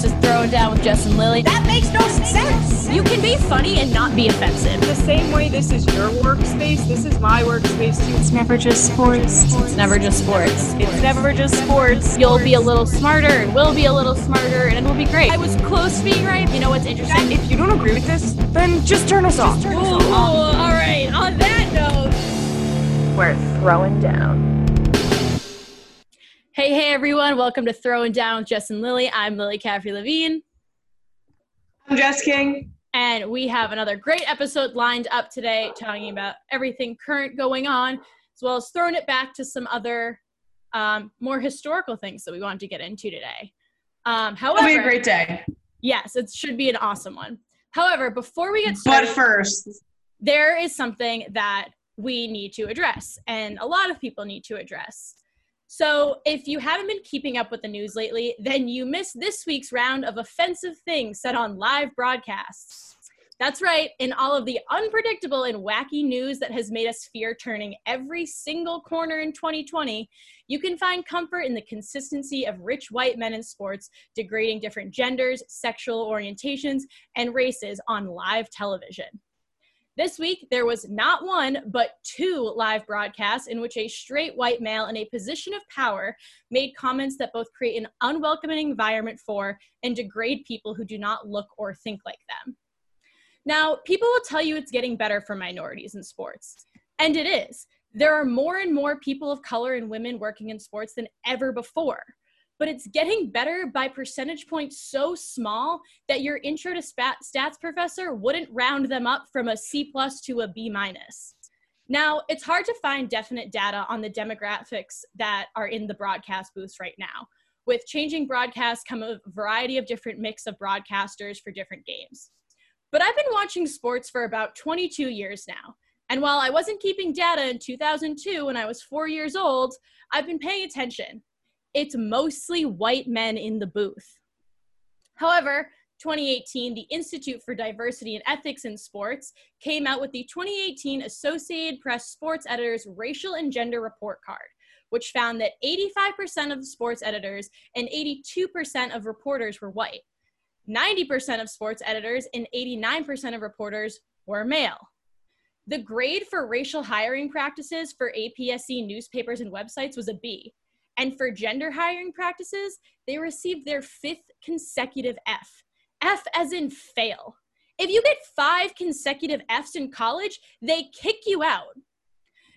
This is Throwing Down with Jess and Lily. That makes no sense. You can be funny and not be offensive. The same way this is your workspace, this is my workspace too. It's never just sports. It's never just sports. It's never just sports. You'll be a little smarter, and we'll be a little smarter, and it'll be great. I was close to being right. You know what's interesting? If you don't agree with this, then just turn us off. Ooh, all right. On that note, We're throwing down. Hey, hey, everyone. Welcome to Throwing Down with Jess and Lily. I'm Lily Caffrey Levine. I'm Jess King. And we have another great episode lined up today talking about everything current going on, as well as throwing it back to some other um, more historical things that we wanted to get into today. Um, however, It'll be a great day. yes, it should be an awesome one. However, before we get started, But first, there is something that we need to address, and a lot of people need to address. So, if you haven't been keeping up with the news lately, then you missed this week's round of offensive things said on live broadcasts. That's right, in all of the unpredictable and wacky news that has made us fear turning every single corner in 2020, you can find comfort in the consistency of rich white men in sports degrading different genders, sexual orientations, and races on live television. This week, there was not one, but two live broadcasts in which a straight white male in a position of power made comments that both create an unwelcoming environment for and degrade people who do not look or think like them. Now, people will tell you it's getting better for minorities in sports, and it is. There are more and more people of color and women working in sports than ever before but it's getting better by percentage points so small that your intro to stats professor wouldn't round them up from a C plus to a B minus. Now, it's hard to find definite data on the demographics that are in the broadcast booths right now. With changing broadcasts come a variety of different mix of broadcasters for different games. But I've been watching sports for about 22 years now. And while I wasn't keeping data in 2002 when I was four years old, I've been paying attention it's mostly white men in the booth. However, 2018, the Institute for Diversity and Ethics in Sports came out with the 2018 Associated Press Sports Editors Racial and Gender Report Card, which found that 85% of the sports editors and 82% of reporters were white. 90% of sports editors and 89% of reporters were male. The grade for racial hiring practices for APSE newspapers and websites was a B. And for gender hiring practices, they received their fifth consecutive F. F as in fail. If you get five consecutive Fs in college, they kick you out.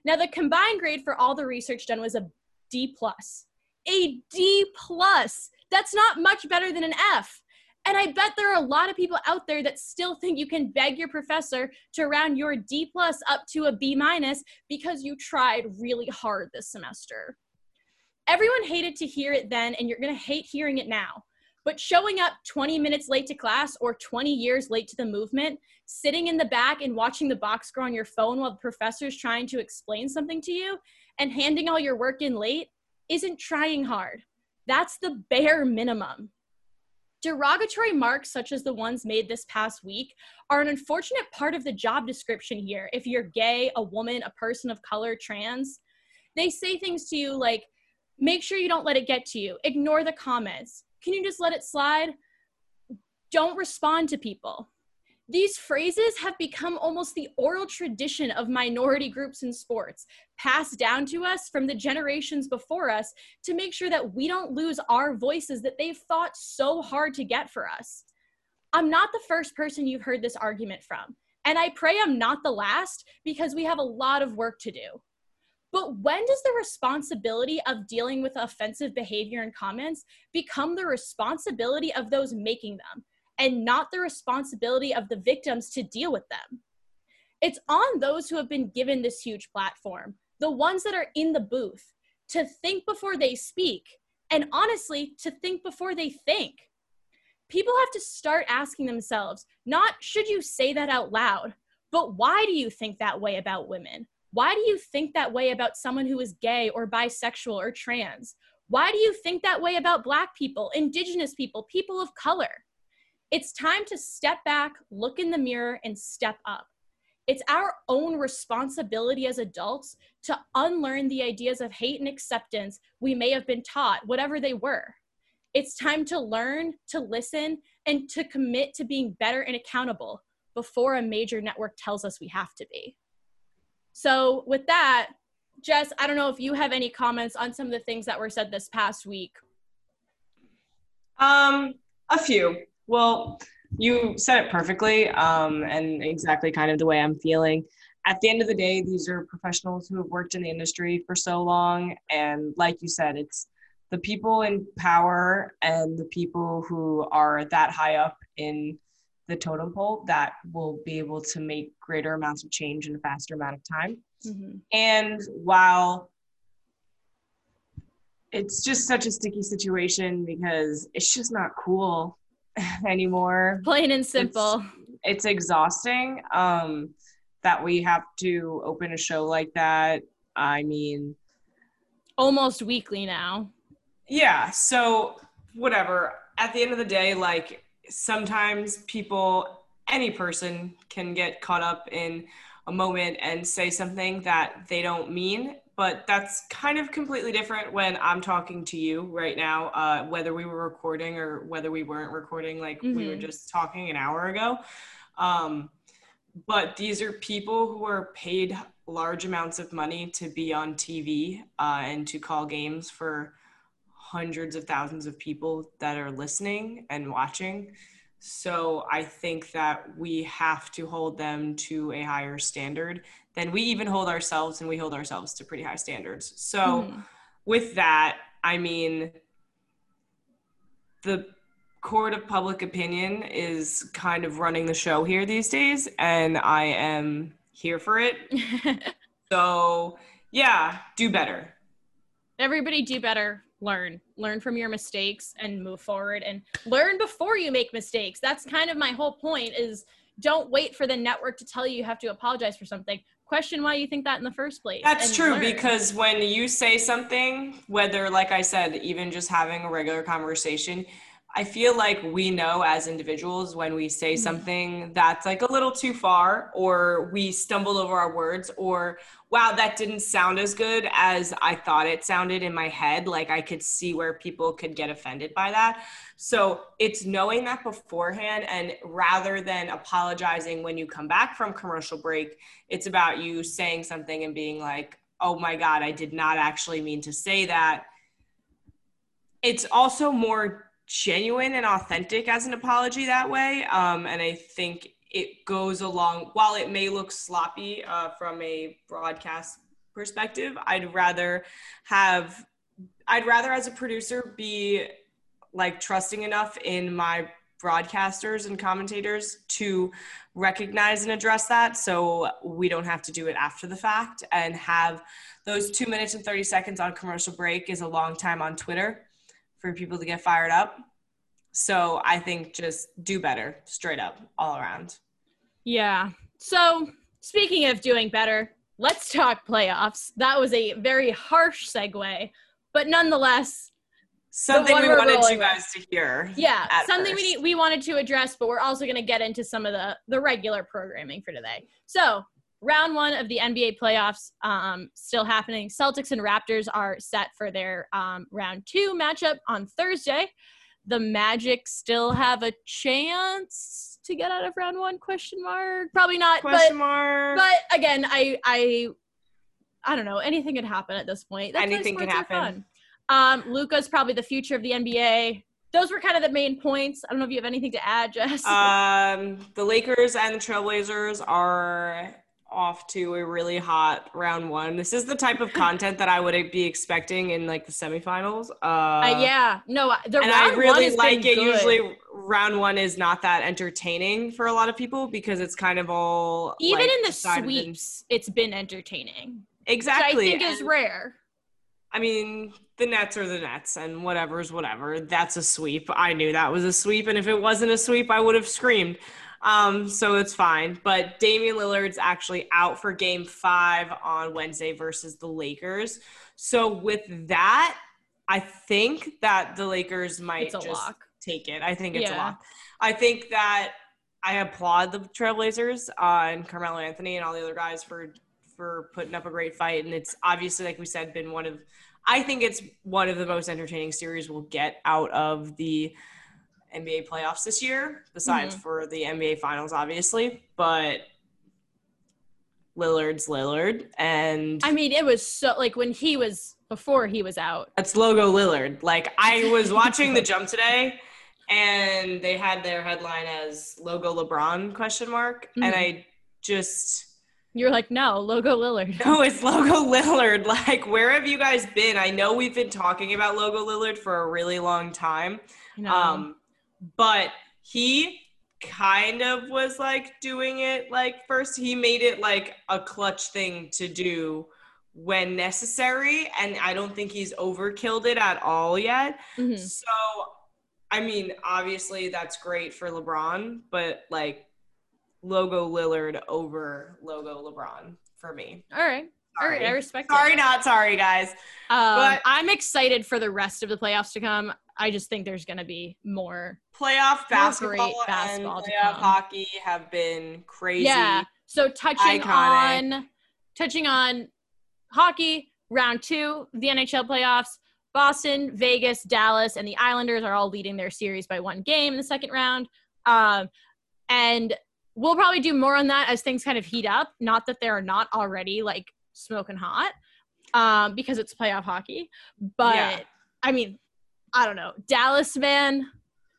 Now, the combined grade for all the research done was a D plus. A D plus. That's not much better than an F. And I bet there are a lot of people out there that still think you can beg your professor to round your D plus up to a B minus because you tried really hard this semester. Everyone hated to hear it then, and you're going to hate hearing it now. But showing up 20 minutes late to class or 20 years late to the movement, sitting in the back and watching the box score on your phone while the professor's trying to explain something to you, and handing all your work in late isn't trying hard. That's the bare minimum. Derogatory marks, such as the ones made this past week, are an unfortunate part of the job description here if you're gay, a woman, a person of color, trans. They say things to you like, make sure you don't let it get to you. Ignore the comments. Can you just let it slide? Don't respond to people. These phrases have become almost the oral tradition of minority groups in sports, passed down to us from the generations before us to make sure that we don't lose our voices that they've fought so hard to get for us. I'm not the first person you've heard this argument from, and I pray I'm not the last because we have a lot of work to do. But when does the responsibility of dealing with offensive behavior and comments become the responsibility of those making them and not the responsibility of the victims to deal with them? It's on those who have been given this huge platform, the ones that are in the booth, to think before they speak, and honestly, to think before they think. People have to start asking themselves not should you say that out loud, but why do you think that way about women? Why do you think that way about someone who is gay or bisexual or trans? Why do you think that way about Black people, Indigenous people, people of color? It's time to step back, look in the mirror, and step up. It's our own responsibility as adults to unlearn the ideas of hate and acceptance we may have been taught, whatever they were. It's time to learn, to listen, and to commit to being better and accountable before a major network tells us we have to be. So, with that, Jess, I don't know if you have any comments on some of the things that were said this past week. Um, a few. Well, you said it perfectly, um, and exactly kind of the way I'm feeling. At the end of the day, these are professionals who have worked in the industry for so long, and like you said, it's the people in power and the people who are that high up in the totem pole that will be able to make greater amounts of change in a faster amount of time. Mm-hmm. And while it's just such a sticky situation because it's just not cool anymore. Plain and simple. It's, it's exhausting um, that we have to open a show like that. I mean, almost weekly now. Yeah. So, whatever. At the end of the day, like sometimes people, any person can get caught up in a moment and say something that they don't mean. But that's kind of completely different when I'm talking to you right now, uh, whether we were recording or whether we weren't recording, like mm-hmm. we were mm-hmm. just talking an hour ago. Um, but these are people who are paid large amounts of money to be on TV uh, and to call games for hundreds of thousands of people that are listening and watching. So I think that we have to hold them to a higher standard than we even hold ourselves, and we hold ourselves to pretty high standards. So mm. with that, I mean, the court of public opinion is kind of running the show here these days, and I am here for it. so yeah, do better. Everybody do better learn learn from your mistakes and move forward and learn before you make mistakes that's kind of my whole point is don't wait for the network to tell you you have to apologize for something question why you think that in the first place that's true learn. because when you say something whether like i said even just having a regular conversation I feel like we know as individuals when we say mm-hmm. something that's like a little too far, or we stumble over our words, or wow, that didn't sound as good as I thought it sounded in my head. Like I could see where people could get offended by that. So it's knowing that beforehand, and rather than apologizing when you come back from commercial break, it's about you saying something and being like, oh my God, I did not actually mean to say that. It's also more genuine and authentic as an apology that way. Um, and I think it goes along, while it may look sloppy uh, from a broadcast perspective, I'd rather have, I'd rather as a producer be like trusting enough in my broadcasters and commentators to recognize and address that so we don't have to do it after the fact and have those two minutes and 30 seconds on commercial break is a long time on Twitter for people to get fired up. So I think just do better, straight up, all around. Yeah. So speaking of doing better, let's talk playoffs. That was a very harsh segue, but nonetheless, something we wanted you guys to hear. Yeah, something first. we we wanted to address, but we're also going to get into some of the the regular programming for today. So round one of the NBA playoffs um, still happening. Celtics and Raptors are set for their um, round two matchup on Thursday. The Magic still have a chance to get out of round one? Question mark. Probably not. Question but, mark. But again, I I I don't know. Anything could happen at this point. That's Anything can happen. Um, Luka's probably the future of the NBA those were kind of the main points. I don't know if you have anything to add, Jess. Um, the Lakers and the Trailblazers are off to a really hot round one. This is the type of content that I would be expecting in like the semifinals. Uh, uh yeah, no, the and I really like it. Good. Usually, round one is not that entertaining for a lot of people because it's kind of all even like, in the sweeps. It's been entertaining. Exactly, which I think and, is rare. I mean, the Nets are the Nets, and whatever's whatever. That's a sweep. I knew that was a sweep, and if it wasn't a sweep, I would have screamed. Um, so it's fine. But Damian Lillard's actually out for game five on Wednesday versus the Lakers. So with that, I think that the Lakers might just lock. take it. I think it's yeah. a lock. I think that I applaud the Trailblazers uh, and Carmelo Anthony and all the other guys for for putting up a great fight. And it's obviously, like we said, been one of, I think it's one of the most entertaining series we'll get out of the NBA playoffs this year, besides for the NBA finals, obviously. But Lillard's Lillard. And I mean, it was so like when he was before he was out. That's logo Lillard. Like I was watching the jump today and they had their headline as logo LeBron question mark and Mhm. I just You're like, no, logo Lillard. no, it's logo Lillard. Like where have you guys been? I know we've been talking about logo Lillard for a really long time. Um but he kind of was like doing it like first he made it like a clutch thing to do when necessary and I don't think he's overkilled it at all yet. Mhm. So, I mean, obviously that's great for LeBron, but like logo Lillard over logo LeBron for me. All right. All right. I Sorry. respect Sorry, it. not sorry, guys. Um, but- I'm excited for the rest of the playoffs to come. I just think there's going to be more. Playoff basketball, basketball and playoff hockey have been crazy. Yeah. So touching Iconic. on touching on hockey, round two, the NHL playoffs. Boston, Vegas, Dallas, and the Islanders are all leading their series by one game in the second round. Um, and we'll probably do more on that as things kind of heat up. Not that they're not already like smoking hot, um, because it's playoff hockey. But Yeah. I mean, I don't know. Dallas, man.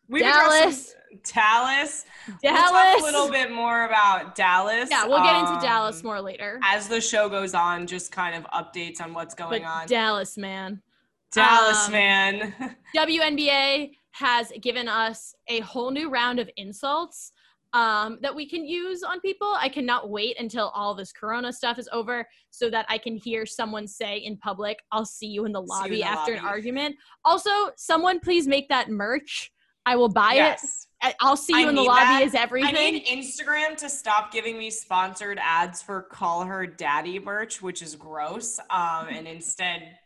We've addressed Dallas. some- Dallas. We'll talk a little bit more about Dallas. yeah, we'll get into um, Dallas more later. as the show goes on. Just kind of updates on what's But going on. Dallas, man. Dallas, um, man. WNBA has given us a whole new round of insults um, that we can use on people. I cannot wait until all this Corona stuff is over so that I can hear someone say in public, I'll see you in the you in lobby the after an argument. Also, someone please make that merch. I will buy yes. it. I- I'll see you I in the lobby that. is everything. I need Instagram to stop giving me sponsored ads for call her daddy merch, which is gross. Um, and instead,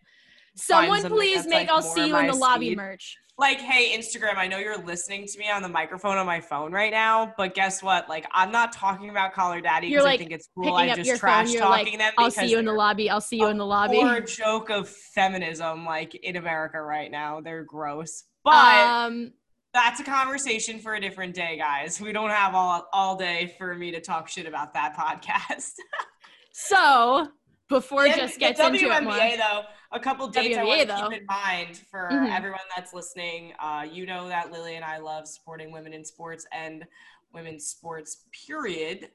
Someone please make like, I'll see you in the lobby merch. like, hey, Instagram, I know you're listening to me on the microphone on my phone right now, but guess what? Like, I'm not talking about call her daddy because like, I think it's cool. Up just trash phone, talking like, them I'll see you in the lobby. I'll see you in the lobby. Or a joke of feminism, like in America right now. They're gross. But um, that's a conversation for a different day, guys. We don't have all all day for me to talk shit about that podcast. so before The- just gets into it more. though, a couple dates I WNBA, want to though. keep in mind for Mhm. everyone that's listening. Uh, you know that Lily and I love supporting women in sports and women's sports. Period.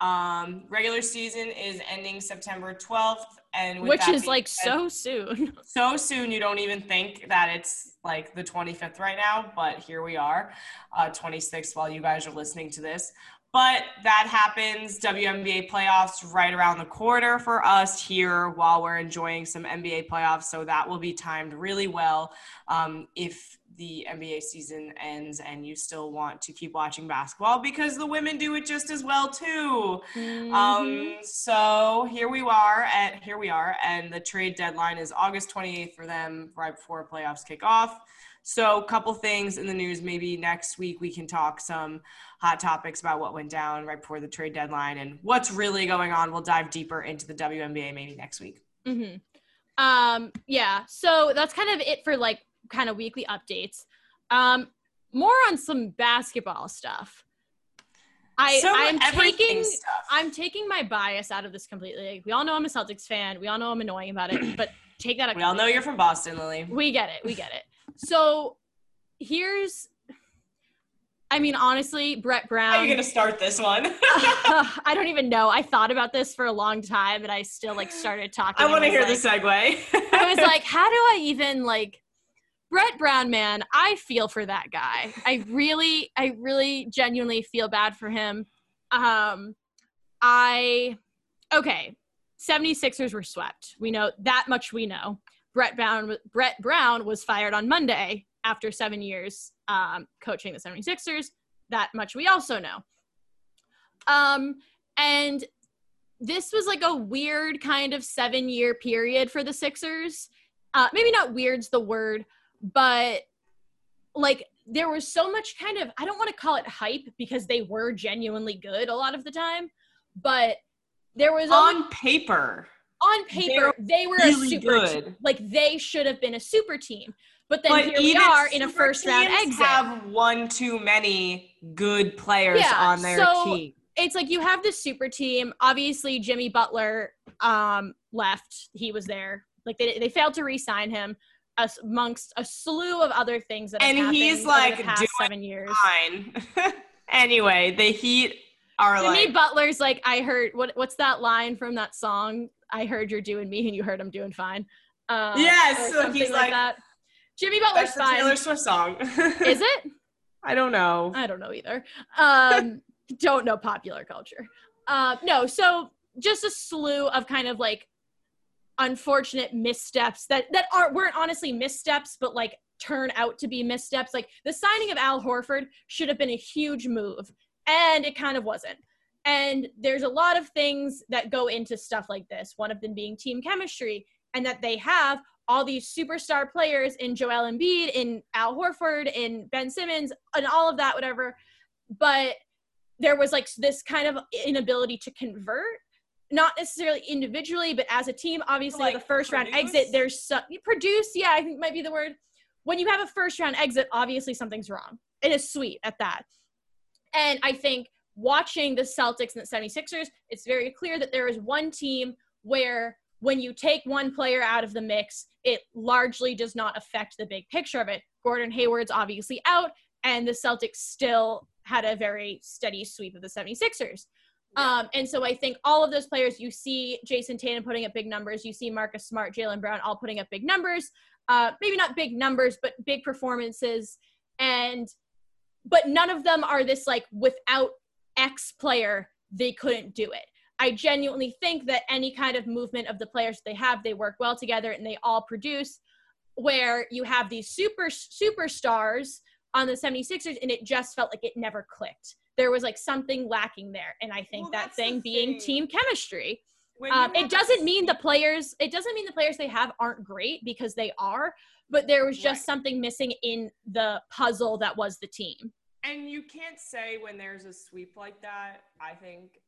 Um, regular season is ending September 12th, and which is like said- so soon. so soon you don't even think that it's like the 25th right now but here we are uh 26th while you guys are listening to this but that happens WNBA playoffs right around the corner for us here while we're enjoying some NBA playoffs so that will be timed really well um, if the NBA season ends and you still want to keep watching basketball because the women do it just as well too Mhm. um, so here we are at here we are, and the trade deadline is August 28th for them, right before playoffs kick off. So, a couple things in the news. Maybe next week we can talk some hot topics about what went down right before the trade deadline and what's really going on. We'll dive deeper into the WNBA maybe next week. hmm Um, yeah, so that's kind of it for like kind of weekly updates. Um, more on some basketball stuff. I Some I'm taking stuff. I'm taking my bias out of this completely. Like, we all know I'm a Celtics fan. We all know I'm annoying about it, but take that out. we all know you're from Boston, Lily. We get it. We get it. So here's, I mean, honestly, Brett Brown. How are you gonna start this one? I don't even know. I thought about this for a long time, and I still like started talking. I want to hear like, the segue. I was like, how do I even like Brett Brown, man? I feel for that guy. I really, I really genuinely feel bad for him. Um, I, okay, 76ers were swept. We know that much we know. Brett Brown, Brett Brown was fired on Monday after seven years um, coaching the 76ers. That much we also know. Um, and this was like a weird kind of seven year period for the Sixers. Uh, maybe not weird's the word, but like there was so much kind of, I don't want to call it hype because they were genuinely good a lot of the time, but there was only, On paper, on paper they were a super good. team. Like they should have been a super team. But then but here we are in a first round exit. Have one too many good players Yeah, on their so- team. it's like you have this super team. Obviously, Jimmy Butler um, left. He was there. Like they, they failed to re-sign him, amongst a slew of other things that have And he's, over like, the past doing seven years. Fine. anyway, the Heat are Jimmy like Butler's like, I heard what what's that line from that song? I heard you're doing me, and you heard I'm doing fine. Uh, Yes, so he's like- that. Jimmy Butler's fine. Taylor Swift song. Is it? I don't know. I don't know either. Um, don't know popular culture. Uh, no, so just a slew of kind of like unfortunate missteps that that are weren't honestly missteps, but like turn out to be missteps. Like the signing of Al Horford should have been a huge move, and it kind of wasn't. And there's a lot of things that go into stuff like this. One of them being team chemistry, and that they have all these superstar players in Joel Embiid, in Al Horford, in Ben Simmons, and all of that, whatever. But there was like this kind of inability to convert, not necessarily individually, but as a team. Obviously, Like, the first round exit, there's so, produce. Yeah, I think might be the word. When you have a first round exit, obviously something's wrong. It is sweet at that. And I think watching the Celtics and the 76ers, it's very clear that there is one team where when you take one player out of the mix, it largely does not affect the big picture of it. Gordon Hayward's obviously out, and the Celtics still had a very steady sweep of the 76ers. Um, and so I think all of those players, you see Jayson Tatum putting up big numbers, you see Marcus Smart, Jaylen Brown all putting up big numbers. Uh, maybe not big numbers, but big performances. And but none of them are this like without X player, they couldn't do it. I genuinely think that any kind of movement of the players they have, they work well together and they all produce. Where you have these super superstars on the 76ers and it just felt like it never clicked. There was like something lacking there. And I think Well, that thing being thing. team chemistry. Um, it doesn't mean the players, it doesn't mean the players they have aren't great because they are, but there was just Right. something missing in the puzzle that was the team. And you can't say when there's a sweep like that, I think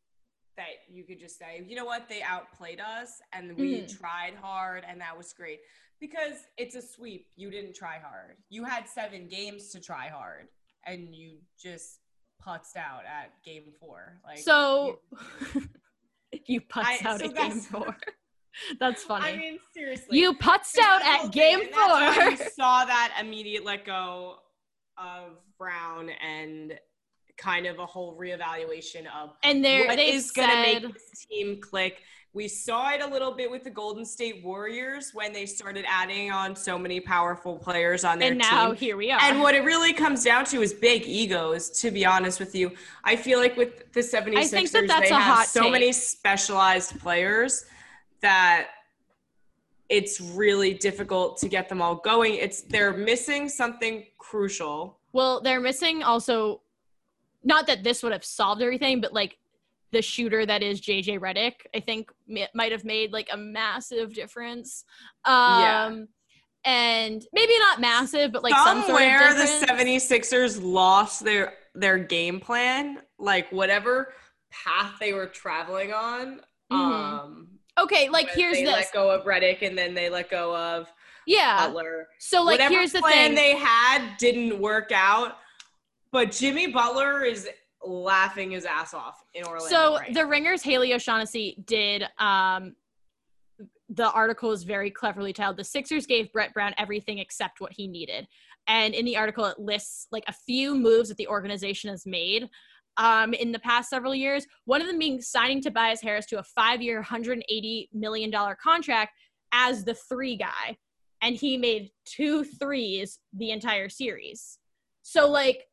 that you could just say, you know what, they outplayed us and we Mhm. tried hard and that was great. Because it's a sweep. You didn't try hard. You had seven games to try hard and you just putzed out at game four. Like So you- you putzed I- out so at game four. That's funny. I mean, seriously. you putzed out That's the whole at game and that's why four. You saw that immediate let go of Brown and kind of a whole reevaluation of And there what they going to make this team click. We saw it a little bit with the Golden State Warriors when they started adding on so many powerful players on their team. and now team. here we are. And what it really comes down to is big egos, to be honest with you. I feel like with the 76ers, I think that that's they a have hot so take. many specialized players that it's really difficult to get them all going. It's they're missing something crucial. well, they're missing also, not that this would have solved everything, but like the shooter that is JJ Redick, I think mi- might have made like a massive difference. Um, Yeah. And maybe not massive, but like some sort Somewhere of the difference. 76ers lost their their game plan, like whatever path they were traveling on. Mhm. Um Okay, like here's they this. let go of Redick and then they let go of Yeah. Butler. So like Whatever here's the plan thing. they had didn't work out, but Jimmy Butler is laughing his ass off in Orlando. so right the ringers haley o'shaughnessy did um the article is very cleverly titled the sixers gave brett brown everything except what he needed and in the article it lists like a few moves that the organization has made um, in the past several years one of them being signing tobias harris to a five-year 180 million dollar contract as the three guy and he made two threes the entire series so like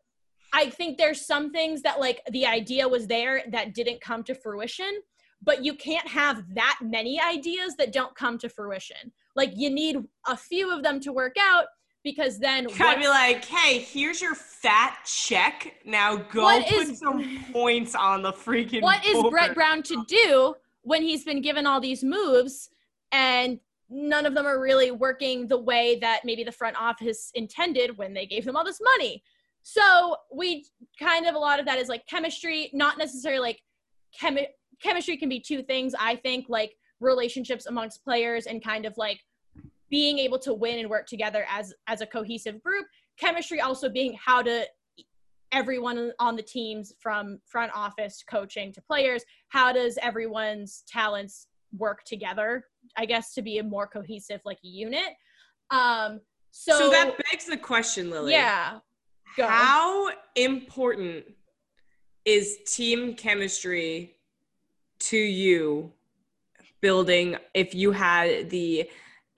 I think there's some things that like the idea was there that didn't come to fruition, but you can't have that many ideas that don't come to fruition. Like you need a few of them to work out because then Kind of be like, hey, here's your fat check. Now go put is- some points on the freaking. what is board." Brett Brown to do when he's been given all these moves and none of them are really working the way that maybe the front office intended when they gave him all this money. So we kind of a lot of that is like chemistry, not necessarily like chemi- chemistry can be two things. I think like relationships amongst players and kind of like being able to win and work together as as a cohesive group. Chemistry also being how to everyone on the teams from front office coaching to players how does everyone's talents work together i guess to be a more cohesive like unit um so, So that begs the question, Lily. yeah go. How important is team chemistry to you building if you had the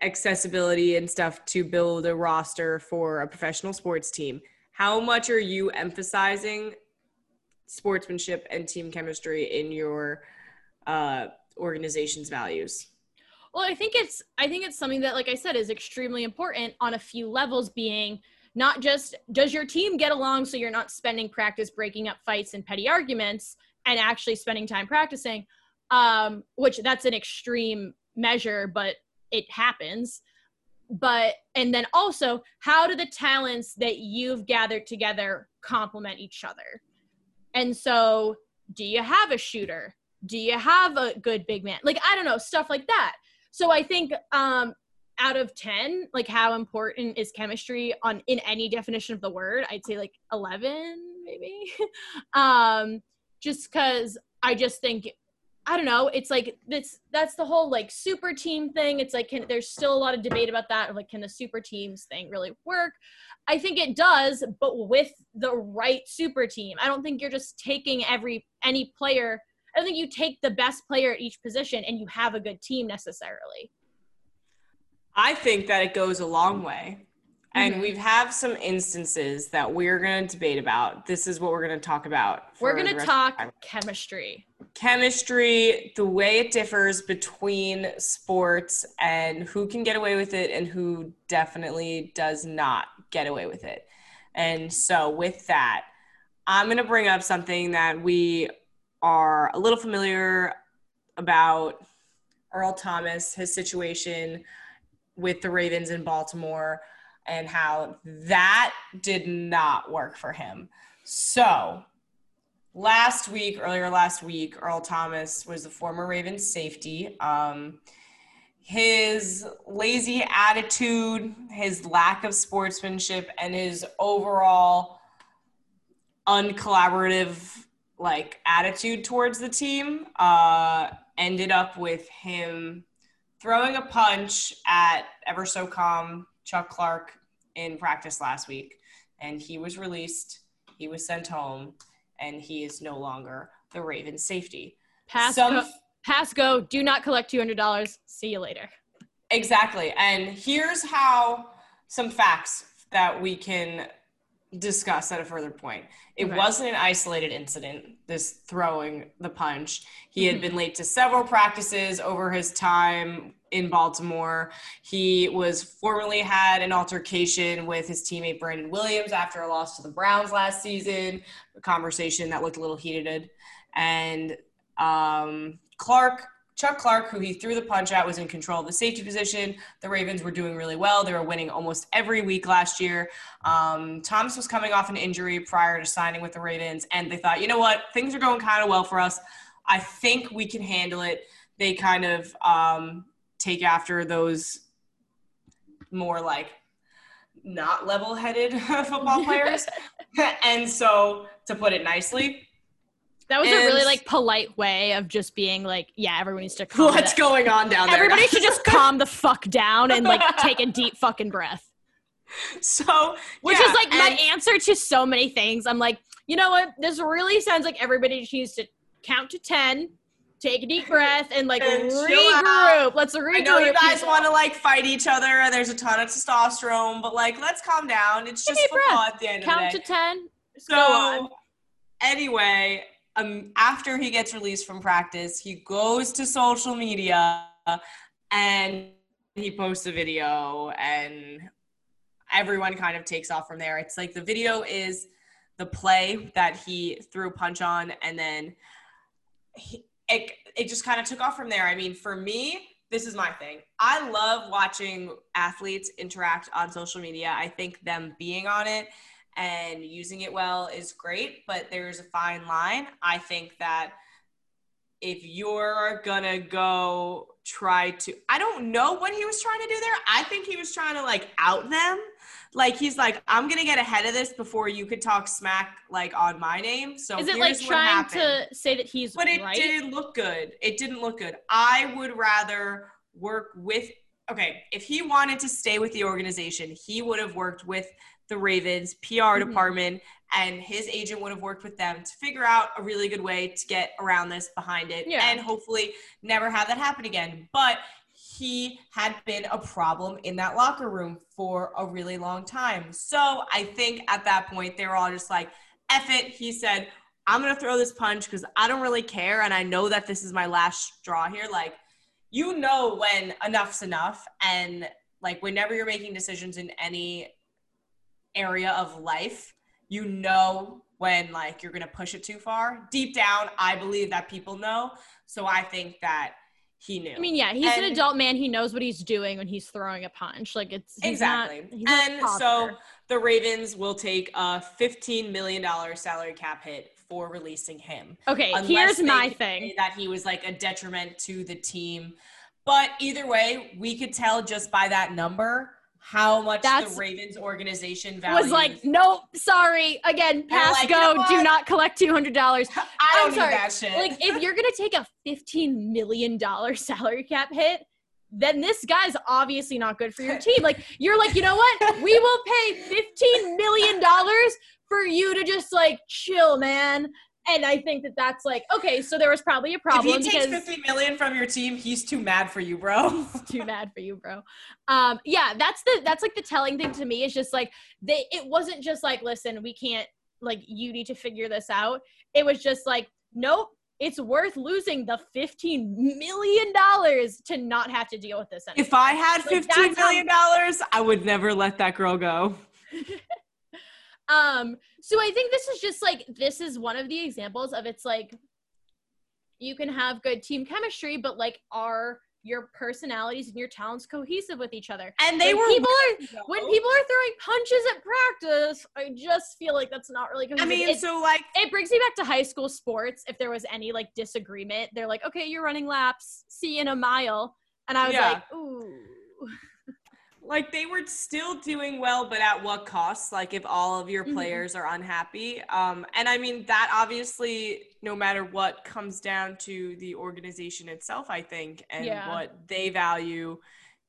accessibility and stuff to build a roster for a professional sports team? How much are you emphasizing sportsmanship and team chemistry in your uh, organization's values? Well, I think it's I think it's something that like I said is extremely important on a few levels being not just does your team get along so you're not spending practice breaking up fights and petty arguments and actually spending time practicing um which that's an extreme measure but it happens. But and then also how do the talents that you've gathered together complement each other? And so do you have a shooter? Do you have a good big man? Like i don't know stuff like that. So I think um, out of 10, like how important is chemistry on in any definition of the word? I'd say like 11 maybe. um, just cuz I just think I don't know, it's like this. that's the whole like super team thing. It's like can, there's still a lot of debate about that like can the super teams thing really work? I think it does, but with the right super team. I don't think you're just taking every any player I don't think you take the best player at each position and you have a good team necessarily. I think that it goes a long way. And Mhm. we've have some instances that we're going to debate about. This is what we're going to talk about. We're going to rest of the talk chemistry. chemistry, the way it differs between sports and who can get away with it and who definitely does not get away with it. And so with that, I'm going to bring up something that we are a little familiar about Earl Thomas, his situation with the Ravens in Baltimore, and how that did not work for him. So, last week, earlier last week, Earl Thomas was the former Ravens safety. Um, his lazy attitude, his lack of sportsmanship, and his overall uncollaborative like attitude towards the team uh, ended up with him throwing a punch at ever so calm Chuck Clark in practice last week, and he was released. He was sent home, and he is no longer the Ravens safety. Pass Some- go, pass go. Do not collect $200. See you later. Exactly. And here's how some facts that we can discuss at a further point. It Okay. wasn't an isolated incident, this throwing the punch. He had mm-hmm. been late to several practices over his time in Baltimore. He was formerly had an altercation with his teammate Brandon Williams after a loss to the Browns last season, a conversation that looked a little heated. And um, Clark, Chuck Clark, who he threw the punch at, was in control of the safety position. The Ravens were doing really well. They were winning almost every week last year. Um, Thomas was coming off an injury prior to signing with the Ravens, and they thought, you know what, things are going kind of well for us. I think we can handle it. They kind of um, take after those more like not level-headed football players. and so, to put it nicely, That was a really like polite way of just being like, yeah, everyone needs to calm what's it- going on down there? Everybody should just calm the fuck down and like take a deep fucking breath. so, Which yeah, is like my answer to so many things. I'm like, you know what? This really sounds like everybody needs to count to 10, take a deep breath, and like And regroup. Let's regroup. I know you guys want to like fight each other, and there's a ton of testosterone, but like, let's calm down. It's just football breath. at the end count of to the day. 10. Just go. So, anyway, um, after he gets released from practice, he goes to social media and he posts a video, and everyone kind of takes off from there. It's like the video is the play that he threw a punch on, and then he, it, it just kind of took off from there. I mean, for me, this is my thing. I love watching athletes interact on social media. I think them being on it and using it well is great, but there's a fine line. I think that if you're gonna go try to, I don't know what he was trying to do there. I think he was trying to like out them. Like he's like, I'm gonna get ahead of this before you could talk smack like on my name. So Is it like what trying happened. to say that he's But it right? didn't look good. It didn't look good. I would rather work with okay, if he wanted to stay with the organization, he would have worked with the Ravens PR Mhm. department and his agent would have worked with them to figure out a really good way to get around this behind it Yeah. and hopefully never have that happen again. But he had been a problem in that locker room for a really long time. So I think at that point they were all just like, F it. He said, I'm gonna throw this punch because I don't really care, and I know that this is my last straw here. Like, you know when enough's enough, and like whenever you're making decisions in any area of life, you know when like you're gonna push it too far. Deep down, I believe that people know. So I think that he knew. I mean, yeah, he's an adult man. He knows what he's doing when he's throwing a punch. Like it's he's Exactly. Not, he's not and so the Ravens will take a $15 million salary cap hit for releasing him. okay, here's my thing. that he was like a detriment to the team. But either way, we could tell just by that number how much That's- the Ravens organization values. Was like, nope, sorry. Again, pass like, you go. know do not collect two hundred dollars. I I'm don't need sorry. that shit. Like, if you're gonna take a fifteen million dollar salary cap hit, then this guy's obviously not good for your team. Like, you're like, you know what? We will pay fifteen million dollars for you to just like chill, man. And I think that that's like okay. So there was probably a problem. if he takes because 50 million from your team, he's too mad for you, bro. too mad for you, bro. Um, yeah, that's the that's like the telling thing to me is just like they it wasn't just like, listen, we can't like you need to figure this out. It was just like, nope, it's worth losing the fifteen million dollars to not have to deal with this anymore. If I had Like, fifteen how- million dollars, I would never let that girl go. Um, so I think this is just like this is one of the examples of it's like you can have good team chemistry, but like are your personalities and your talents cohesive with each other? And they When were people are when people are throwing punches at practice, I just feel like that's not really I mean, it, so like it brings me back to high school sports. If there was any like disagreement, they're like, "Okay, you're running laps. See you in a mile." And I was Yeah. like, "Ooh." Like they were still doing well but at what cost like if all of your Mhm. players are unhappy um and i mean that obviously no matter what comes down to the organization itself i think and Yeah. what they value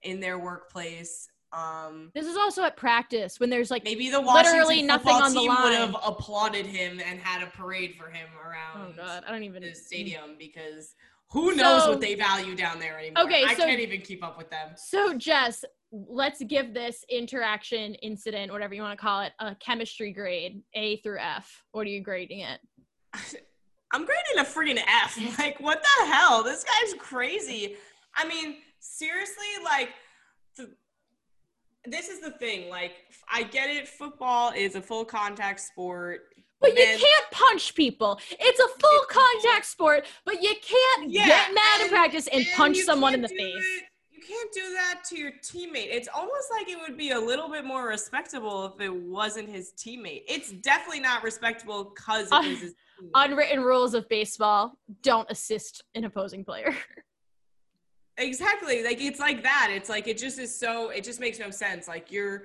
in their workplace um This is also at practice when there's like maybe the Washington Literally nothing on the team would line. have applauded him and had a parade for him around. Oh god, I don't even the stadium because who knows So- what they value down there anymore Okay, i so- can't even keep up with them So, Jess, let's give this interaction, incident, whatever you want to call it, a chemistry grade, A through F. What are you grading it? I'm grading a freaking F. Like, what the hell? This guy's crazy. I mean, seriously, like, th- this is the thing. Like, I get it. Football is a full contact sport. But you can't punch people. It's a full contact sport, but you can't Yeah, get mad in practice and, and punch someone in the face. it- you can't do that to your teammate. It's almost like it would be a little bit more respectable if it wasn't his teammate. It's definitely not respectable because it Uh, was his teammate. Unwritten rules of baseball don't assist an opposing player. Exactly. Like it's like that. It's like it just is so. It just makes no sense. Like you're.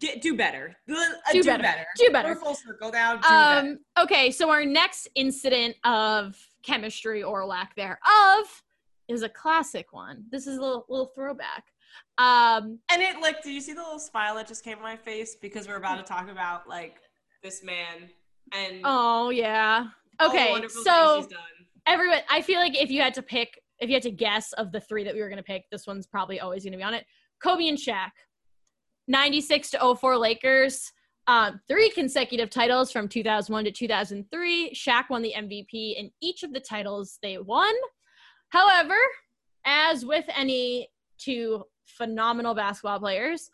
Get do better. Uh, Do do, better. better. Do better. We're full circle now. Do better. Um, okay, so our next incident of chemistry or lack thereof is a classic one. This is a little, little throwback. Um, And it like, did you see the little smile that just came on my face because we're about to talk about like this man and oh yeah. Okay, so everyone i feel like if you had to pick if you had to guess of the three that we were going to pick this one's probably always going to be on it kobe and Shaq. 96 to 04 lakers. Um, three consecutive titles from 2001 to 2003 Shaq won the mvp in each of the titles they won. However as with any two phenomenal basketball players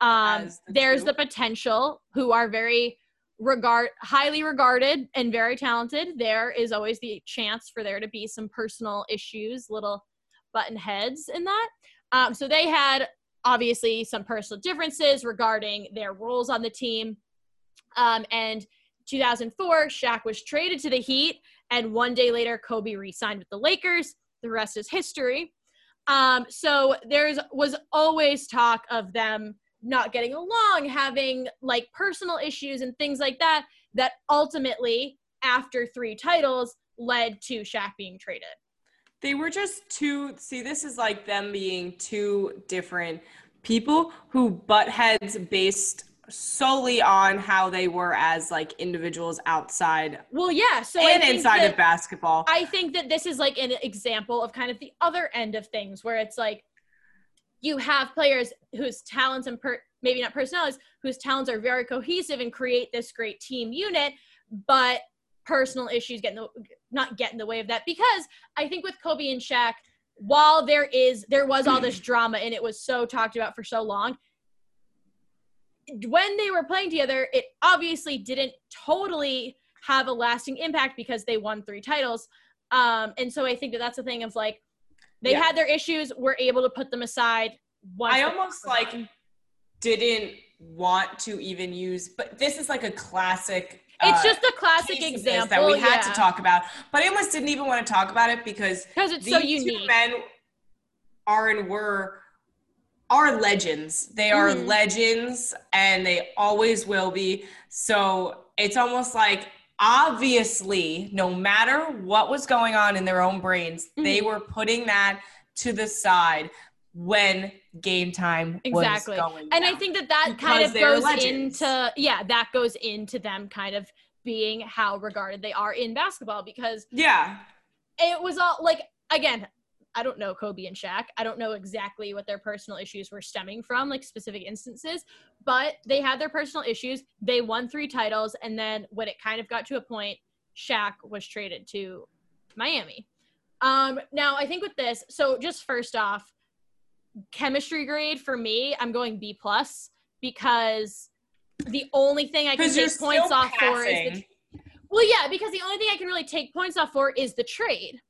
um, the there's two. the potential who are very regard highly regarded and very talented. There is always the chance for there to be some personal issues little button heads in that. Um, so they had obviously some personal differences regarding their roles on the team um, and 2004 Shaq was traded to the Heat And one day later, Kobe re signed with the Lakers. The rest is history. Um, so there's was always talk of them not getting along, having like personal issues and things like that, that ultimately, after three titles, led to Shaq being traded. They were just two. See, this is like them being two different people who butt heads based solely on how they were as like individuals outside Well, yeah. So and inside that- of basketball. I think that this is like an example of kind of the other end of things where it's like you have players whose talents and per- maybe not personalities, whose talents are very cohesive and create this great team unit, but personal issues get in the not get in the way of that because I think with Kobe and Shaq, while there is there was all this drama and it was so talked about for so long, when they were playing together, it obviously didn't totally have a lasting impact because they won three titles. Um, and so I think that that's the thing of like they Yeah. had their issues, we're able to put them aside. once I almost like didn't want to even use, but this is like a classic. It's uh, just a classic case of this example that we had to talk about, but I almost didn't even want to talk about it because because it's these so two unique. men are and were are legends. They are Mhm. legends, and they always will be. So it's almost like obviously, no matter what was going on in their own brains, they Mhm. were putting that to the side when game time Exactly. was going. and I think that that Because kind of goes legends. into yeah, that goes into them kind of being how regarded they are in basketball because yeah, it was all like again i don't know kobe and Shaq. i don't know exactly what their personal issues were stemming from like specific instances but they had their personal issues they won three titles and then when it kind of got to a point Shaq was traded to miami um now i think with this so just first off chemistry grade for me i'm going b plus because the only thing i can take points off for is the well, yeah, because the only thing I can really take points off for is the trade.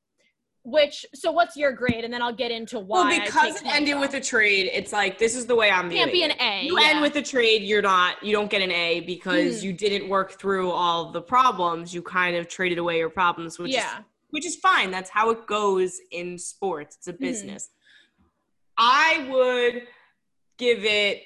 Which so what's your grade? And then I'll get into why. Well, because it ended points with a trade, it's like this is the way I'm can't be an. A. You yeah. end with a trade, you're not, you don't get an A because Mhm. you didn't work through all the problems. You kind of traded away your problems, which yeah. is which is fine. That's how it goes in sports. It's a Mm-hmm. business. I would give it.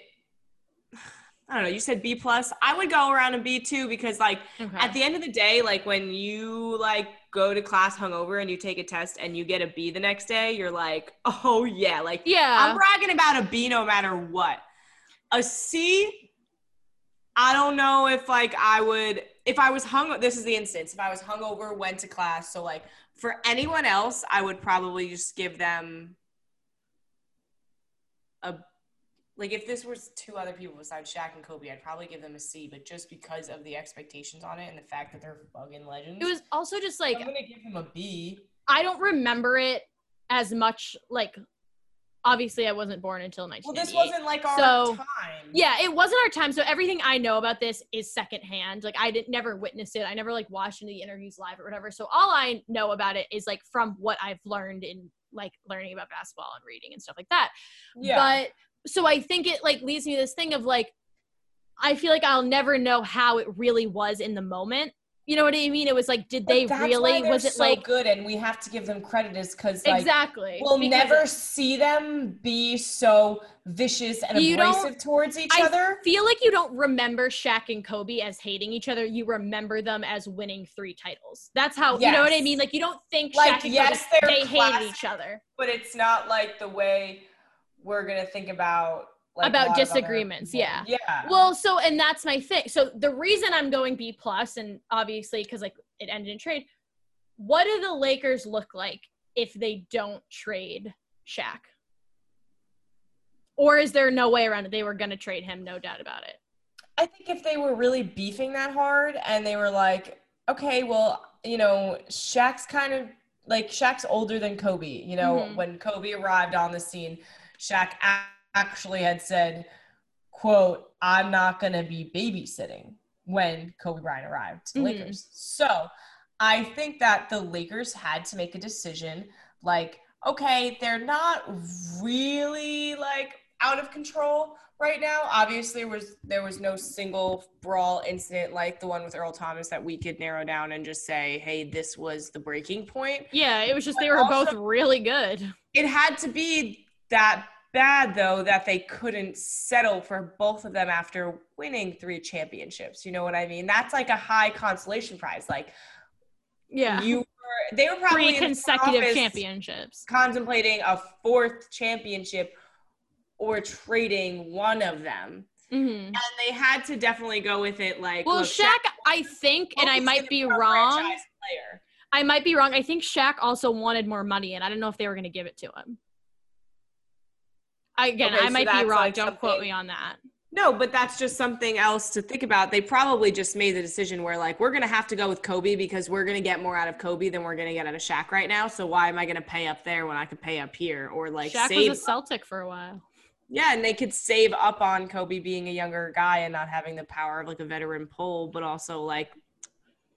I don't know. You said B plus. I would go around a B two because, like, Okay. at the end of the day, like when you like go to class hungover and you take a test and you get a B the next day, you're like, oh yeah, like yeah. I'm bragging about a B no matter what. A C, I don't know if like I would if I was hung. This is the instance. If I was hungover, went to class. So like for anyone else, I would probably just give them a like if this was two other people besides Shaq and Kobe, I'd probably give them a C. But just because of the expectations on it and the fact that they're fucking legends, it was also just like I'm gonna give him a B. I don't remember it as much. Like obviously, I wasn't born until Well, 1998. this wasn't like our So, time. Yeah, it wasn't our time. So everything I know about this is secondhand. Like I didn't never witnessed it. I never like watched any interviews live or whatever. So all I know about it is like from what I've learned in like learning about basketball and reading and stuff like that. But so I think it like leads me to this thing of like I feel like I'll never know how it really was in the moment. You know what I mean? It was like, did But they really? Was it so like good? And we have to give them credit, is because like exactly? we'll because never see them be so vicious and abrasive towards each I other. I feel like you don't remember Shaq and Kobe as hating each other. You remember them as winning three titles. That's how you know what I mean. Like you don't think Like, Shaq yes, Kobe they hated each other. But it's not like the way we're gonna think about like, About lot other disagreements, yeah. Yeah. Well, so and that's my thing. So the reason I'm going B plus, and obviously because like it ended in trade. What do the Lakers look like if they don't trade Shaq? Or is there no way around it? They were going to trade him, no doubt about it. I think if they were really beefing that hard and they were like, okay, well, you know, Shaq's kind of like Shaq's older than Kobe. You know, Mhm. when Kobe arrived on the scene, Shaq a- actually had said, "quote I'm not gonna be babysitting." When Kobe Bryant arrived to the Mhm. Lakers, so I think that the Lakers had to make a decision. Like, okay, they're not really like out of control right now. Obviously, there was there was no single brawl incident like the one with Earl Thomas that we could narrow down and just say, "Hey, this was the breaking point." Yeah, it was just But they were both really good. It had to be that bad though that they couldn't settle for both of them after winning three championships. You know what I mean? That's like a high consolation prize. Like Yeah. you were, they were probably Three consecutive championships. contemplating a fourth championship or trading one of them. hmm And they had to definitely go with it like Well, look, Shaq, I think, and I might be wrong. I might be wrong. I think Shaq also wanted more money, and I don't know if they were going to give it to him. Again, Okay, I so might be wrong. like don't quote me on that. No, but that's just something else to think about. They probably just made the decision where like we're gonna have to go with Kobe because we're gonna get more out of Kobe than we're gonna get out of Shaq right now. So why am I gonna pay up there when I could pay up here or like Shaq save? was a Celtic for a while. yeah, and they could save up on Kobe being a younger guy and not having the power of like a veteran pull, but also like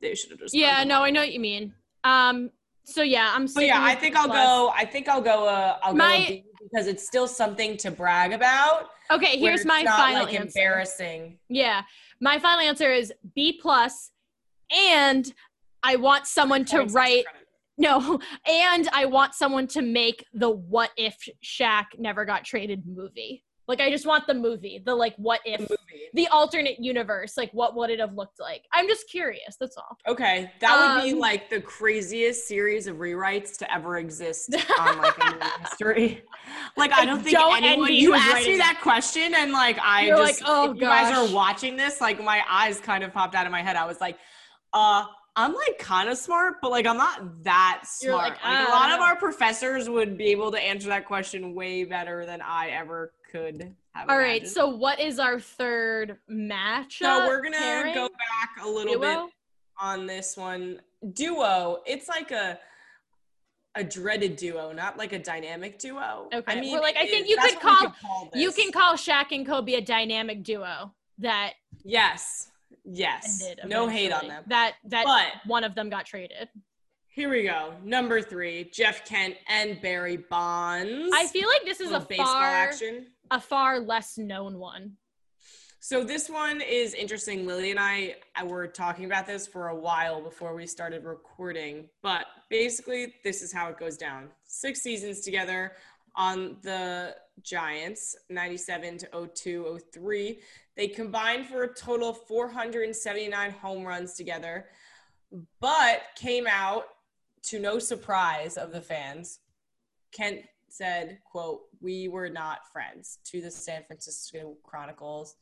they should have just. Yeah, no, I know what you mean. Um, so yeah, I'm. But yeah, I think I'll plus. go. I think I'll go. Uh, I'll My- go because it's still something to brag about. Okay, here's it's my not, final like, answer. Embarrassing. Yeah, my final answer is B plus, and I want someone to write. No, and I want someone to make the "What if Shaq never got traded" movie. Like, I just want the movie, the like, "What if." movie. The alternate universe, like what would it have looked like? I'm just curious. That's all. Okay, that would be Um, like the craziest series of rewrites to ever exist on like history. Like I don't think Don't anyone. You asked me that question, and like I You're just, like, "Oh, you guys are watching this, like my eyes kind of popped out of my head. I was like, uh. I'm like kind of smart, but like I'm not that smart. like, Like, a lot of our professors would be able to answer that question way better than I ever could have. All right. imagined. So, what is our third match? So we're gonna pairing? go back a little bit on this one. Duo, it's like a a dreaded duo, not like a dynamic duo. Okay. I mean, well, like, I think is- you could what we call- You can call Shaq and Kobe a dynamic duo that yes, yes. No hate on them. That that But one of them got traded. here we go. Number three, Jeff Kent and Barry Bonds. I feel like this is a Little baseball far action. A far less known one. So this one is interesting. Lily and I uh, were talking about this for a while before we started recording, but basically this is how it goes down. Six seasons together on the Giants, 97 to 02, 03. They combined for a total of 479 home runs together, but came out to no surprise of the fans. Kent said, quote, we were not friends to the San Francisco Chronicles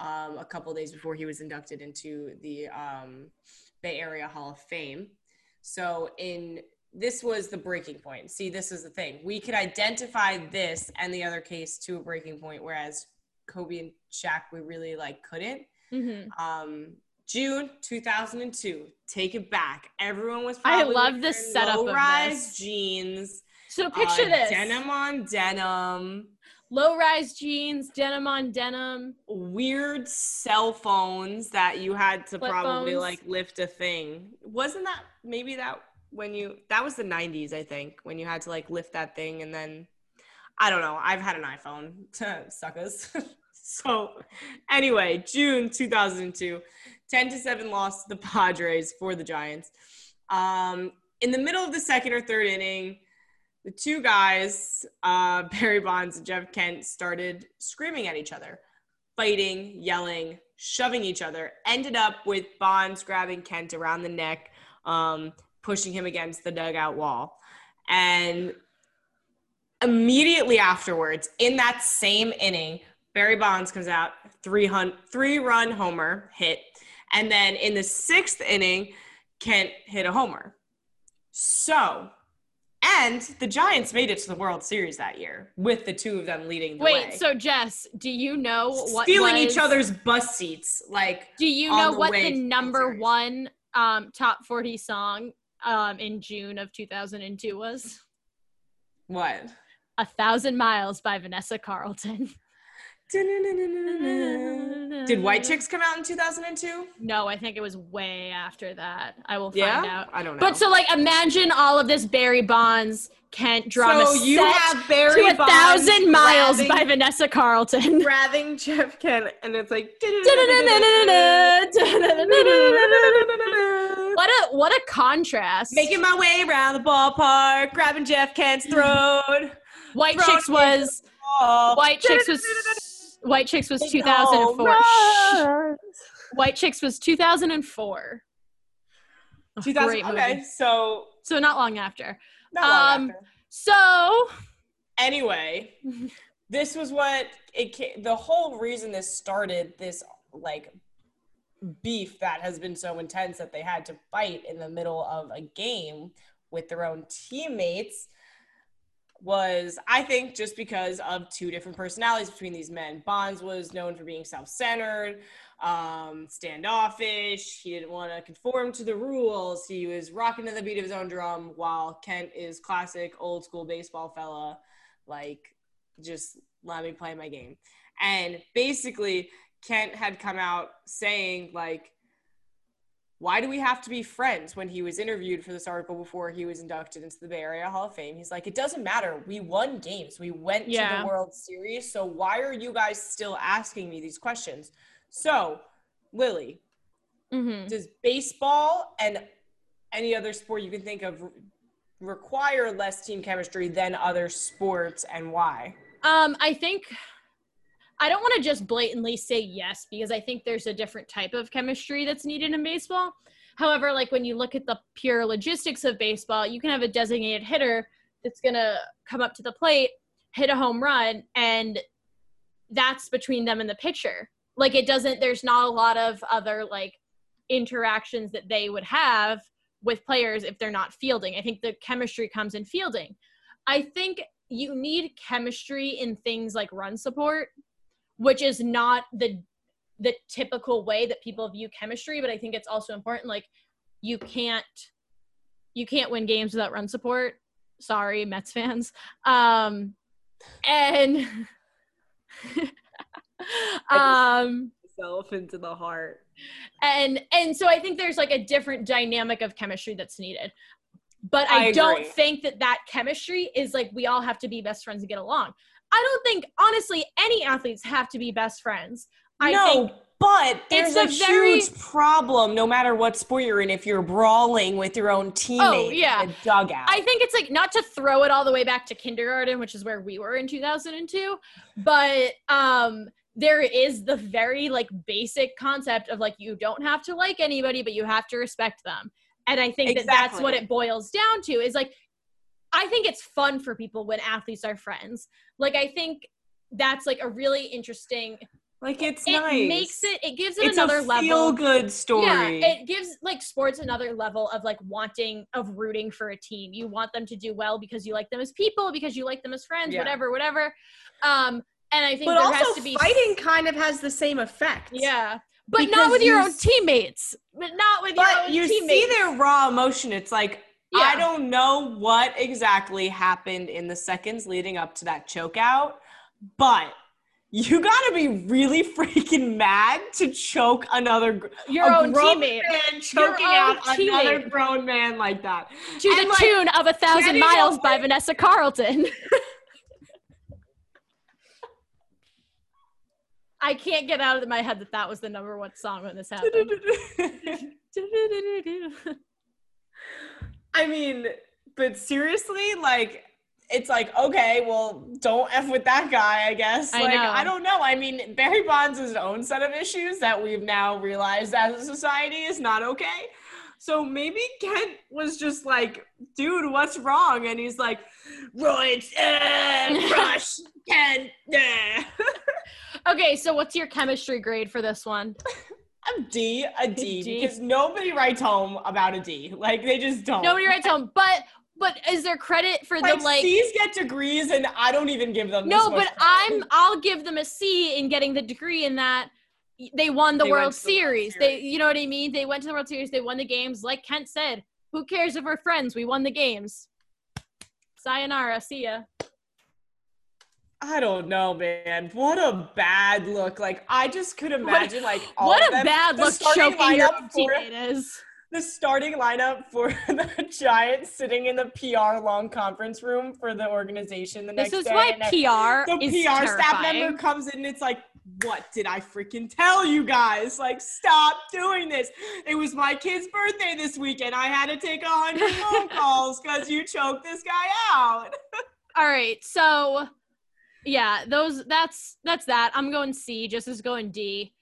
um, a couple days before he was inducted into the um, Bay Area Hall of Fame. So in this was the breaking point. See, this is the thing. We could identify this and the other case to a breaking point, whereas Kobe and Shaq we really like couldn't. Mhm. Um, June 2002. Take it back. Everyone was. I love the setup of low-rise this. jeans. So picture uh, this: Denim on denim. low rise jeans, denim on denim. weird cell phones that you had to Flip probably phones. like lift a thing. Wasn't that maybe that when you that was the 90s I think when you had to like lift that thing and then I don't know. I've had an iPhone. Suckers. so anyway, June 2002, 10 to 7 loss to the Padres for the Giants. Um in the middle of the second or third inning, the two guys, uh, Barry Bonds and Jeff Kent, started screaming at each other, fighting, yelling, shoving each other. Ended up with Bonds grabbing Kent around the neck, um, pushing him against the dugout wall. And immediately afterwards, in that same inning, Barry Bonds comes out, three, hun- three run homer hit. And then in the sixth inning, Kent hit a homer. So, and the Giants made it to the World Series that year with the two of them leading the Wait, way. so Jess, do you know what stealing was- each other's bus seats. Like, Do you know the what the to the number one um, top forty song um, in June of 2002 was? what? A Thousand Miles by Vanessa Carlton. Did White Chicks come out in 2002? No, I think it was way after that. I will find Yeah, out. I don't know. But so like imagine all of this Barry Bonds Kent drama so you set have Barry to a Bonds thousand miles grabbing- by Vanessa Carlton. grabbing Jeff Kent, and it's like. what a what a contrast. Making my way around the ballpark, grabbing Jeff Kent's throat. White Chicks was. White Chicks was White Chicks was 2004. Oh, White Chicks was 2004. A 2000, great movie. okay, so So not long after. not long Um, after. So Anyway, this was what it. The whole reason this started this like beef that has been so intense that they had to fight in the middle of a game with their own teammates was I think just because of two different personalities between these men. Bonds was known for being self-centered, um, standoffish. He didn't want to conform to the rules. He was rocking to the beat of his own drum, while Kent is classic old school baseball fella, like just let me play my game. And basically, Kent had come out saying like why do we have to be friends when he was interviewed for this article before he was inducted into the Bay Area Hall of Fame? He's like, it doesn't matter. We won games. We went to the World Series. So why are you guys still asking me these questions? So, Lily, mm-hmm. does baseball and any other sport you can think of re- require less team chemistry than other sports and why? Um, I think I don't want to just blatantly say yes because I think there's a different type of chemistry that's needed in baseball. However, like when you look at the pure logistics of baseball, you can have a designated hitter that's going to come up to the plate, hit a home run, and that's between them and the pitcher. Like it doesn't, there's not a lot of other like interactions that they would have with players if they're not fielding. I think the chemistry comes in fielding. I think you need chemistry in things like run support, which is not the the typical way that people view chemistry, but I think it's also important like you can't you can't win games without run support. Sorry, Mets fans. Um and um Self into the heart. and and so i think there's like a different dynamic of chemistry that's needed but i, I don't think that that chemistry is like we all have to be best friends and get along i don't think honestly any athletes have to be best friends i no, think but there's it's a, a very- huge problem no matter what sport you're in if you're brawling with your own teammate Oh, yeah. in a dugout. I think it's like not to throw it all the way back to kindergarten, which is where we were in 2002, but um there is the very like basic concept of like you don't have to like anybody, but you have to respect them. And I think that that's what it boils down to is like I think it's fun for people when athletes are friends. Like I think that's like a really interesting like it's nice. it nice. makes it it gives it it's another a level feel good story. yeah, it gives like sports another level of like wanting of rooting for a team. You want them to do well because you like them as people, because you like them as friends, Yeah. whatever, whatever. Um, and I think But there also, has to be fighting kind of has the same effect. Yeah, but not Because with your own teammates. But not with your teammates. but own you teammates. see their raw emotion. It's like Yeah. I don't know what exactly happened in the seconds leading up to that choke out, but you gotta be really freaking mad to choke another your own grown teammate man choking own out another grown man like that. to and, the like, tune of a thousand miles by over- Vanessa Carlton. I can't get out of my head that that was the number one song when this happened. I mean, but seriously, like it's like okay, well, don't f with that guy, I guess. I like know. I don't know. I mean, Barry Bonds' his own set of issues that we've now realized as a society is not okay. So maybe Kent was just like, dude, what's wrong? And he's like, right, uh, rush, Kent, uh. Okay, so what's your chemistry grade for this one? A D, a D, D. because nobody writes home about a D. Like they just don't. Nobody writes home, but but is there credit for like, the like? C's get degrees, and I don't even give them. no, but credit. I'm I'll give them a C in getting the degree in that they won the They World to the World Series. They, you know what I mean? They went to the World Series. They won the games. Like Kent said, who cares if we're friends? We won the games. Sayonara. See ya. I don't know, man. What a bad look. Like I just could imagine like all what a bad look choking your lineup for- teammate is. the starting lineup for the Giants sitting in the PR long conference room for the organization the This next is day. why and then PR the is PR staff member comes in and it's like, what did I freaking tell you guys? Like, stop doing this. It was my kid's birthday this weekend. I had to take a hundred phone calls because you choked this guy out. All right, so yeah, those that's that's that. I'm going C, just as going D.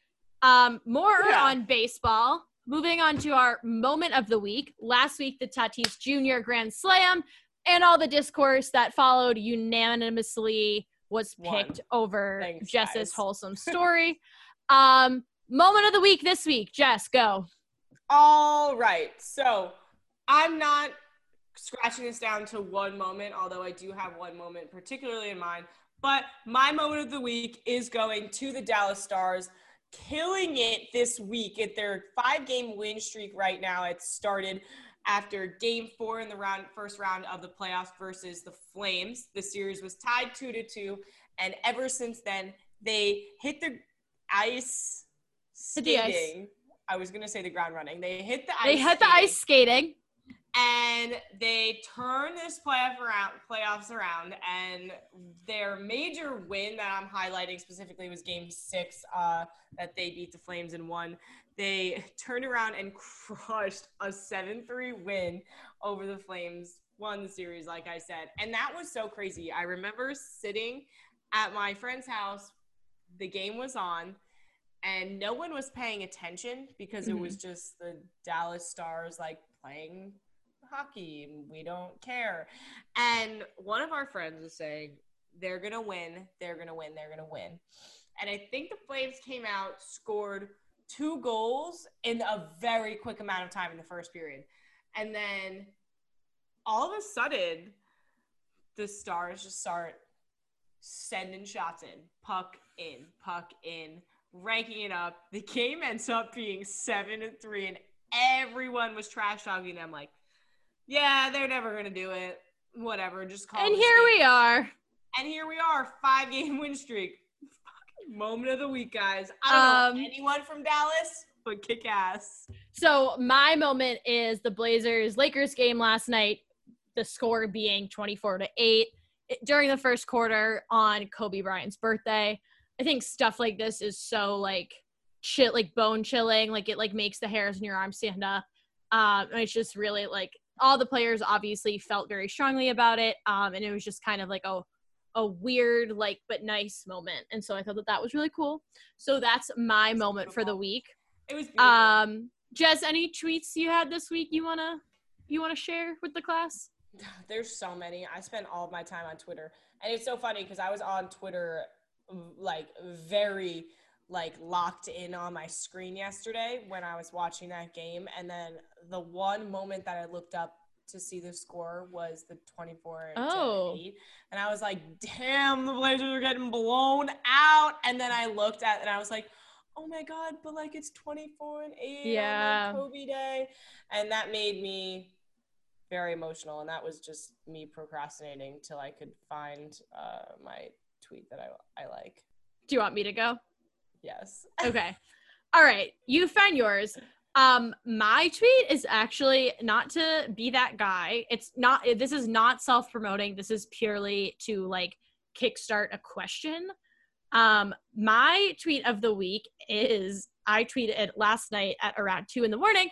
Um, more Yeah. on baseball. Moving on to our moment of the week. Last week, the Tatis Jr. Grand Slam and all the discourse that followed unanimously was picked over Thanks, Jess's guys. wholesome story. um, moment of the week this week. Jess, go. All right. So I'm not scratching this down to one moment, although I do have one moment particularly in mind. But my moment of the week is going to the Dallas Stars, killing it this week at their five game win streak right now. It started after game four in the round first round of the playoffs versus the Flames. The series was tied two to two. And ever since then, they hit the ice Hit the ice. skating. I was gonna say the ground running. They hit the ice. They hit the ice skating. And they turn this playoff around, playoffs around, and their major win that I'm highlighting specifically was Game Six, uh, that they beat the Flames and won. They turned around and crushed a seven-three win over the Flames, won the series, like I said, and that was so crazy. I remember sitting at my friend's house. The game was on. And no one was paying attention because it was just the Dallas Stars like playing hockey we don't care. And one of our friends was saying, they're going to win, they're going to win, they're going to win. And I think the Flames came out, scored two goals in a very quick amount of time in the first period. And then all of a sudden, the Stars just start sending shots in, puck in, puck in, ranking it up. The game ends up being seven and three, and everyone was trash talking them like, yeah, they're never gonna do it. Whatever, just call. And here skate." we are. And here we are, five game win streak. Fucking moment of the week, guys. I don't know Um, anyone from Dallas, but kick ass. So my moment is the Blazers Lakers game last night. The score being 24 to 8 during the first quarter on Kobe Bryant's birthday. I think stuff like this is so like shit, like bone chilling, like it like makes the hairs in your arms stand up. Um and it's just really like all the players obviously felt very strongly about it. Um and it was just kind of like a a weird like but nice moment. And so I thought that that was really cool. So that's my moment for the week. It was beautiful. Um, Jess, any tweets you had this week you wanna you wanna share with the class? There's so many. I spent all of my time on Twitter, and it's so funny because I was on Twitter, like very like locked in on my screen yesterday when I was watching that game, and then the one moment that I looked up to see the score was the 24 Oh. 8 and I was like damn the Blazers are getting blown out and then I looked at it and I was like oh my god but like it's 24 and 8 Yeah. Kobe day and that made me very emotional and that was just me procrastinating till i could find uh, my tweet that I, I like Do you want me to go? Yes Okay. All right. You found yours. Um, my tweet is actually not to be that guy. It's not this is not self-promoting. This is purely to like kickstart a question. Um, my tweet of the week is I tweeted last night at around two in the morning.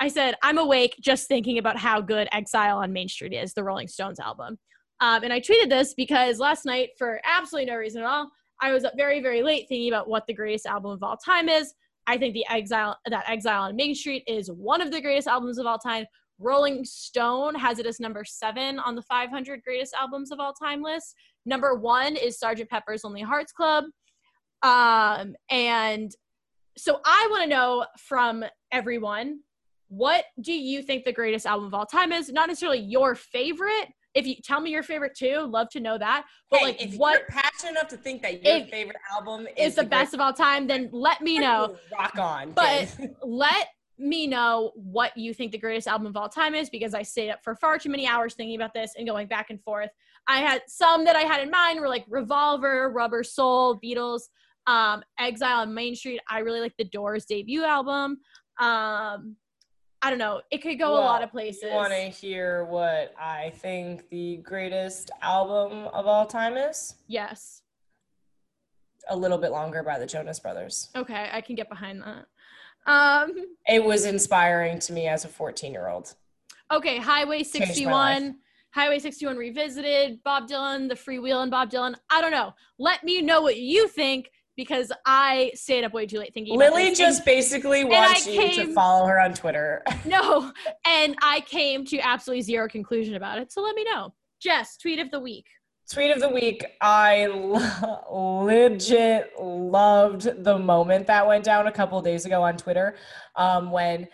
I said, I'm awake just thinking about how good Exile on Main Street is, the Rolling Stones album. Um, and I tweeted this because last night, for absolutely no reason at all, I was up very, very late thinking about what the greatest album of all time is. I think the Exile that Exile on Main Street is one of the greatest albums of all time. Rolling Stone has it as number seven on the 500 greatest albums of all time list. Number one is Sgt. Pepper's Lonely Hearts Club. Um, and so I want to know from everyone, what do you think the greatest album of all time is? Not necessarily your favorite. If you tell me your favorite too, love to know that. But hey, like, if what you're passionate enough to think that your favorite album is is the best of all time? Then let me know. rock on But let me know what you think the greatest album of all time is because I stayed up for far too many hours thinking about this and going back and forth. I had some that I had in mind were like Revolver, Rubber Soul, Beatles, um, Exile on Main Street. I really like the Doors debut album. Um, I don't know. It could go a lot of places. Want to hear what I think the greatest album of all time is? Yes. A little bit longer by the Jonas Brothers. Okay, I can get behind that. Um, It was inspiring to me as a 14 year old. okay, Highway Changed my life. 61. Highway 61 revisited, Bob Dylan, the Freewheelin' Bob Dylan. I don't know. Let me know what you think because I stayed up way too late thinking Lily just basically wants you to follow her on Twitter. No, and I came to absolutely zero conclusion about it. So let me know. Jess, tweet of the week. Tweet of the week. I lo- legit loved the moment that went down a couple days ago on Twitter um, when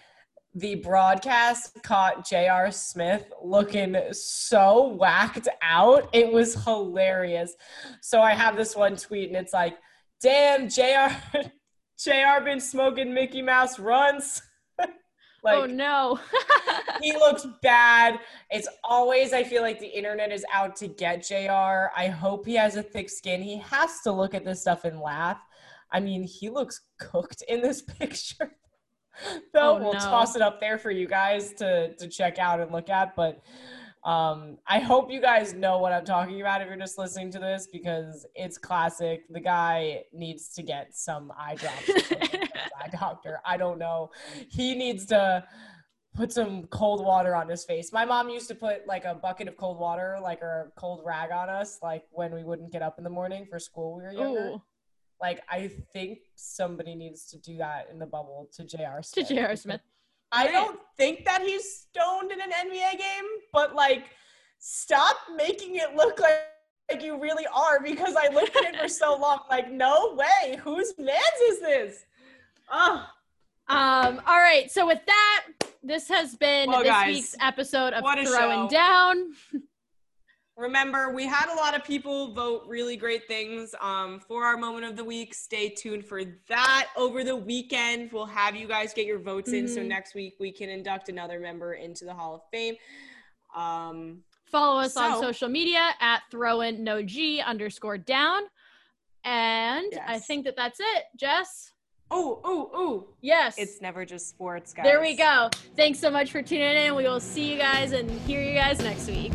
the broadcast caught J.R. Smith looking so whacked out. It was hilarious. So I have this one tweet and it's like, damn, JR, JR been smoking Mickey Mouse runs. like, oh no. he looks bad. It's always, I feel like the internet is out to get JR. I hope he has a thick skin. He has to look at this stuff and laugh. I mean, he looks cooked in this picture. Though Oh, we'll no. toss it up there for you guys to to check out and look at. But um, I hope you guys know what I'm talking about if you're just listening to this because it's classic. The guy needs to get some eye drops. or something from his eye doctor. I don't know. He needs to put some cold water on his face. My mom used to put like a bucket of cold water, like or a cold rag on us, like when we wouldn't get up in the morning for school. when We were younger. Ooh, Like I think somebody needs to do that in the bubble to J.R. to Smith. J.R. Smith. I don't think that he's stoned in an NBA game, but like, stop making it look like, like you really are because I looked at it for so long. Like, no way. Whose man's is this? Oh, Um, all right. So with that, this has been this guys, week's episode of Throwing show. Down. remember, we had a lot of people vote really great things um, for our moment of the week. Stay tuned for that over the weekend. We'll have you guys get your votes in so Mhm. next week we can induct another member into the Hall of Fame. Um, Follow us on social media at throwin no g underscore down. And I think that that's it. Jess? oh, oh, oh. Yes. It's never just sports, guys. there we go. Thanks so much for tuning in. We will see you guys and hear you guys next week.